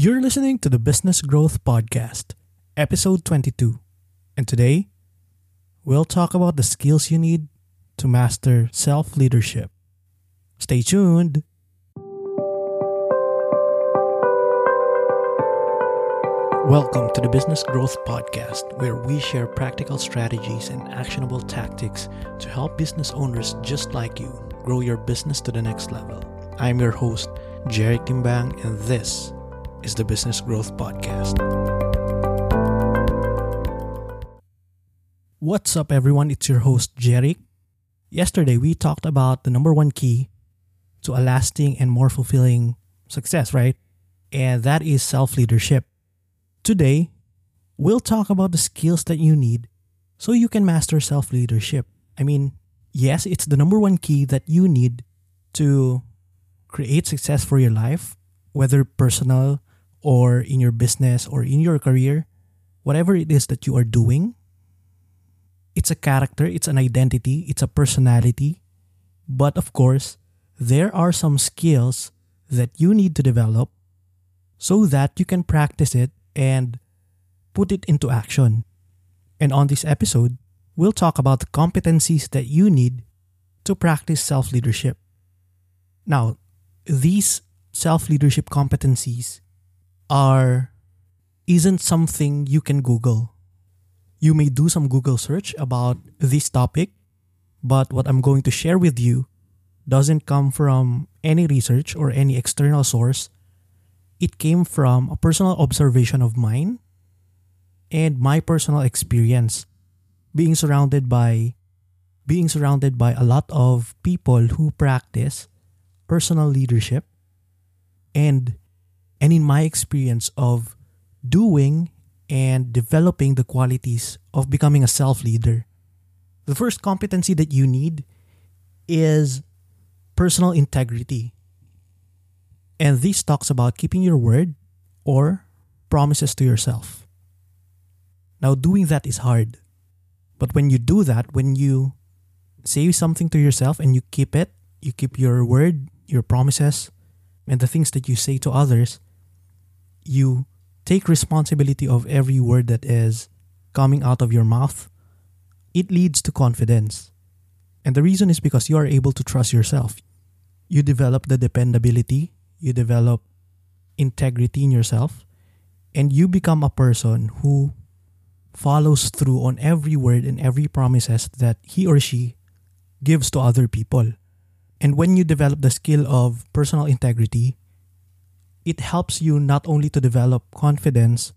You're listening to the Business Growth Podcast, episode 22. And today, we'll talk about the skills you need to master self leadership. Stay tuned. Welcome to the Business Growth Podcast, where we share practical strategies and actionable tactics to help business owners just like you grow your business to the next level. I'm your host, Jerry Kimbang, and this is the Business Growth Podcast. What's up, everyone? It's your host, Jerry. Yesterday, we talked about the number one key to a lasting and more fulfilling success, right? And that is self leadership. Today, we'll talk about the skills that you need so you can master self leadership. I mean, yes, it's the number one key that you need to create success for your life, whether personal or in your business or in your career, whatever it is that you are doing. It's a character, it's an identity, it's a personality. But of course, there are some skills that you need to develop so that you can practice it and put it into action. And on this episode, we'll talk about the competencies that you need to practice self leadership. Now, these self leadership competencies are isn't something you can Google. You may do some Google search about this topic, but what I'm going to share with you doesn't come from any research or any external source it came from a personal observation of mine and my personal experience being surrounded by being surrounded by a lot of people who practice personal leadership and and in my experience of doing and developing the qualities of becoming a self-leader the first competency that you need is personal integrity and this talks about keeping your word or promises to yourself. Now, doing that is hard. But when you do that, when you say something to yourself and you keep it, you keep your word, your promises, and the things that you say to others, you take responsibility of every word that is coming out of your mouth. It leads to confidence. And the reason is because you are able to trust yourself. You develop the dependability you develop integrity in yourself, and you become a person who follows through on every word and every promises that he or she gives to other people. And when you develop the skill of personal integrity, it helps you not only to develop confidence,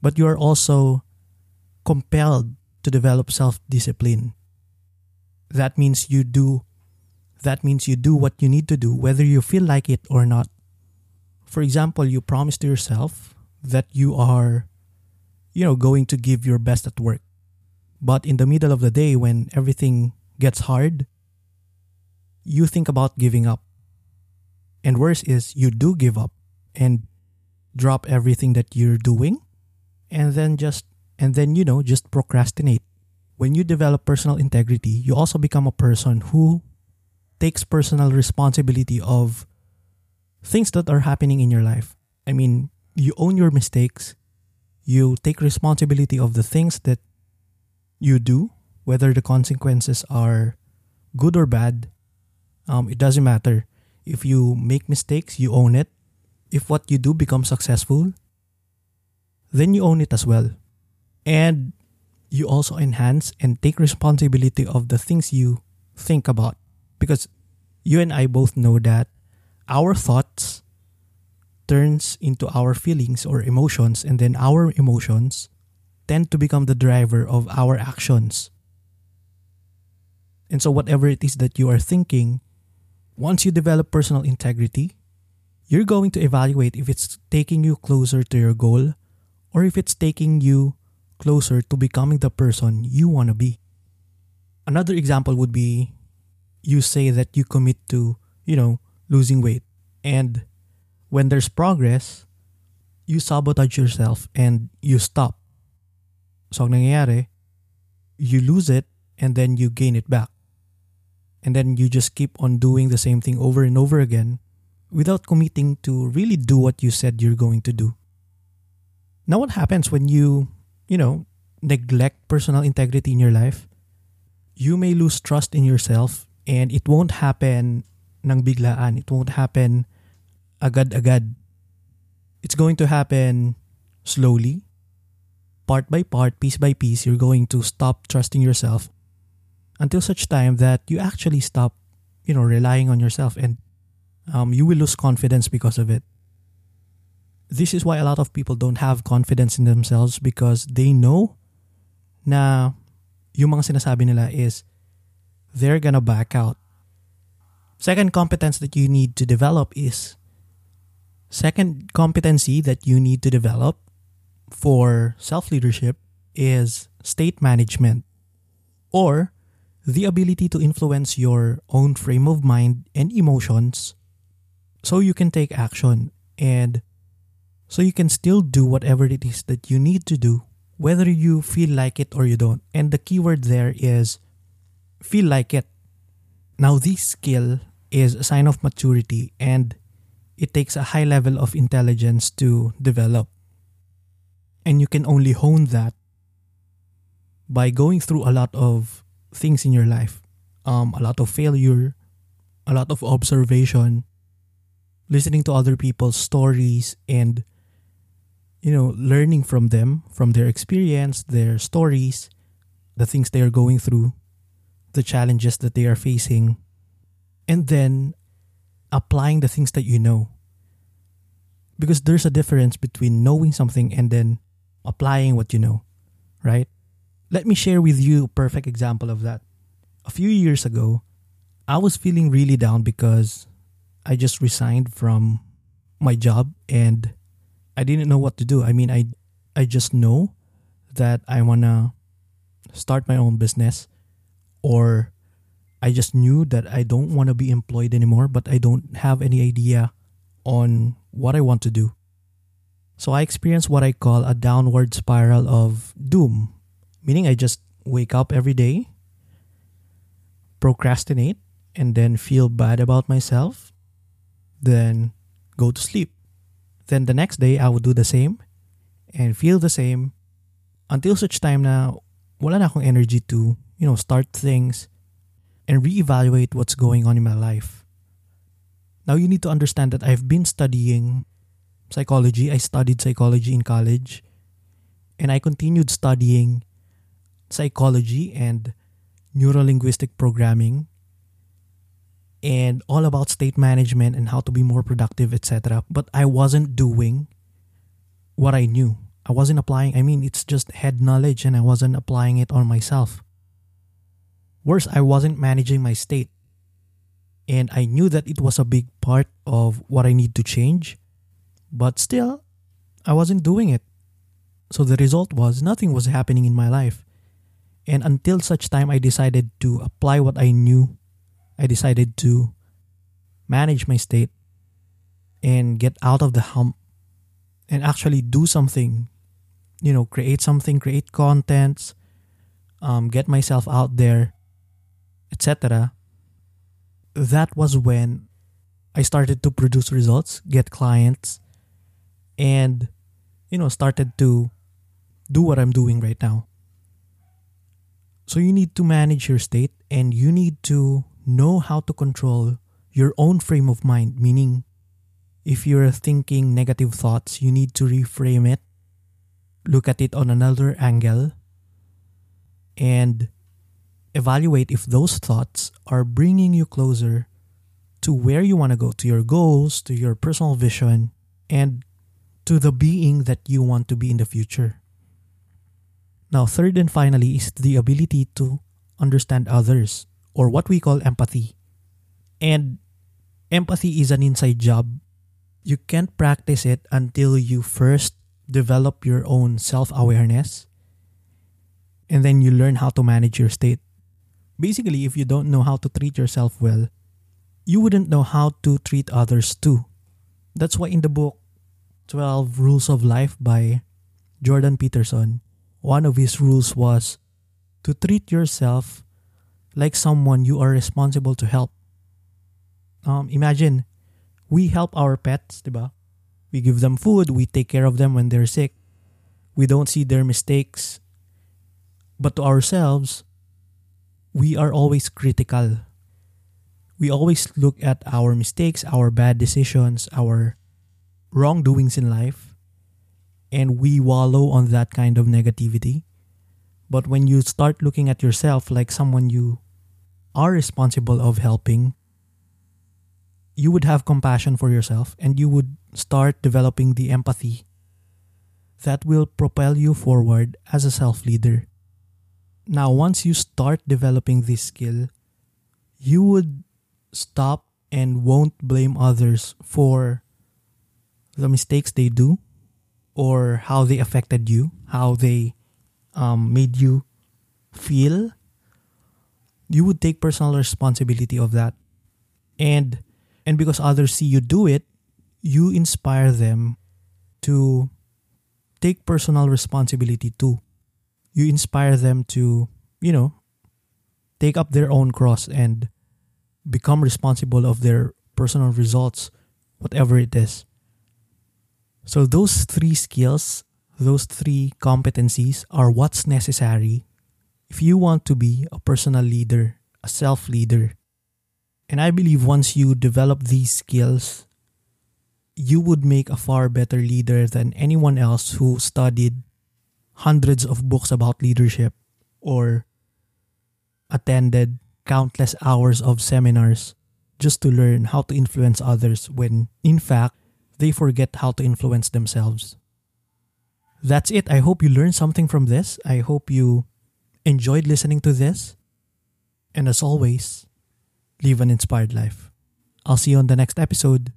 but you are also compelled to develop self discipline. That means you do that means you do what you need to do, whether you feel like it or not. For example, you promise to yourself that you are, you know, going to give your best at work. But in the middle of the day, when everything gets hard, you think about giving up. And worse is, you do give up and drop everything that you're doing and then just, and then, you know, just procrastinate. When you develop personal integrity, you also become a person who takes personal responsibility of things that are happening in your life. I mean, you own your mistakes, you take responsibility of the things that you do, whether the consequences are good or bad. Um, it doesn't matter. If you make mistakes, you own it. If what you do becomes successful, then you own it as well. And you also enhance and take responsibility of the things you think about because you and I both know that our thoughts turns into our feelings or emotions and then our emotions tend to become the driver of our actions. And so whatever it is that you are thinking, once you develop personal integrity, you're going to evaluate if it's taking you closer to your goal or if it's taking you closer to becoming the person you want to be. Another example would be you say that you commit to, you know, losing weight. And when there's progress, you sabotage yourself and you stop. So, ang nangyayari, you lose it and then you gain it back. And then you just keep on doing the same thing over and over again without committing to really do what you said you're going to do. Now, what happens when you, you know, neglect personal integrity in your life? You may lose trust in yourself and it won't happen nang biglaan. It won't happen agad-agad. It's going to happen slowly, part by part, piece by piece. You're going to stop trusting yourself until such time that you actually stop, you know, relying on yourself and um, you will lose confidence because of it. This is why a lot of people don't have confidence in themselves because they know na yung mga sinasabi nila is they're gonna back out. Second competence that you need to develop is second competency that you need to develop for self-leadership is state management or the ability to influence your own frame of mind and emotions so you can take action and so you can still do whatever it is that you need to do whether you feel like it or you don't. And the keyword there is feel like it. Now this skill is a sign of maturity and it takes a high level of intelligence to develop. And you can only hone that by going through a lot of things in your life. Um, a lot of failure a lot of observation listening to other people's stories and you know learning from them from their experience their stories the things they are going through the challenges that they are facing and then applying the things that you know. Because there's a difference between knowing something and then applying what you know right let me share with you a perfect example of that a few years ago i was feeling really down because I just resigned from my job and I didn't know what to do. I mean, I I just know that I want to start my own business or I just knew that I don't want to be employed anymore, but I don't have any idea on what I want to do. So I experienced what I call a downward spiral of doom, meaning I just wake up every day, procrastinate, and then feel bad about myself then go to sleep. Then the next day, I would do the same and feel the same until such time na wala na akong energy to, you know, start things and reevaluate what's going on in my life. Now you need to understand that I've been studying psychology. I studied psychology in college and I continued studying psychology and neurolinguistic programming and all about state management and how to be more productive, etc. But I wasn't doing what I knew. I wasn't applying, I mean, it's just head knowledge and I wasn't applying it on myself. Worse, I wasn't managing my state. And I knew that it was a big part of what I need to change, but still, I wasn't doing it. So the result was nothing was happening in my life. And until such time I decided to apply what I knew I decided to manage my state and get out of the hump and actually do something, you know, create something, create contents, um, get myself out there, etc. That was when I started to produce results, get clients, and, you know, started to do what I'm doing right now. So you need to manage your state and you need to know how to control your own frame of mind, meaning if you're thinking negative thoughts, you need to reframe it, look at it on another angle, and evaluate if those thoughts are bringing you closer to where you want to go, to your goals, to your personal vision, and to the being that you want to be in the future. Now, third and finally is the ability to understand others or what we call empathy. And empathy is an inside job. You can't practice it until you first develop your own self awareness and then you learn how to manage your state. Basically, if you don't know how to treat yourself well, you wouldn't know how to treat others too. That's why in the book 12 Rules of Life by Jordan Peterson, one of his rules was to treat yourself like someone you are responsible to help. Um, imagine We help our pets, diba? We give them food, we take care of them when they're sick. We don't see their mistakes. But to ourselves, we are always critical. We always look at our mistakes, our bad decisions, our wrongdoings in life, and we wallow on that kind of negativity. But when you start looking at yourself like someone you are responsible of helping, you would have compassion for yourself and you would start developing the empathy that will propel you forward as a self leader. Now, once you start developing this skill, you would stop and won't blame others for the mistakes they do or how they affected you, how they um, made you feel. You would take personal responsibility of that. And and because others see you do it, you inspire them to take personal responsibility too. You inspire them to, you know, take up their own cross and become responsible of their personal results, whatever it is. So, those three skills, those three competencies are what's necessary if you want to be a personal leader, a self leader. And I believe once you develop these skills, you would make a far better leader than anyone else who studied hundreds of books about leadership or attended countless hours of seminars just to learn how to influence others when, in fact, they forget how to influence themselves. That's it. I hope you learned something from this. I hope you enjoyed listening to this. And as always, live an inspired life. I'll see you on the next episode.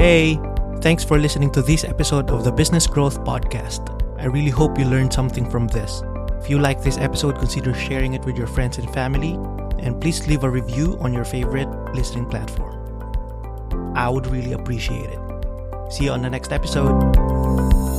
Hey, thanks for listening to this episode of the Business Growth Podcast. I really hope you learned something from this. If you like this episode, consider sharing it with your friends and family, and please leave a review on your favorite listening platform. I would really appreciate it. See you on the next episode.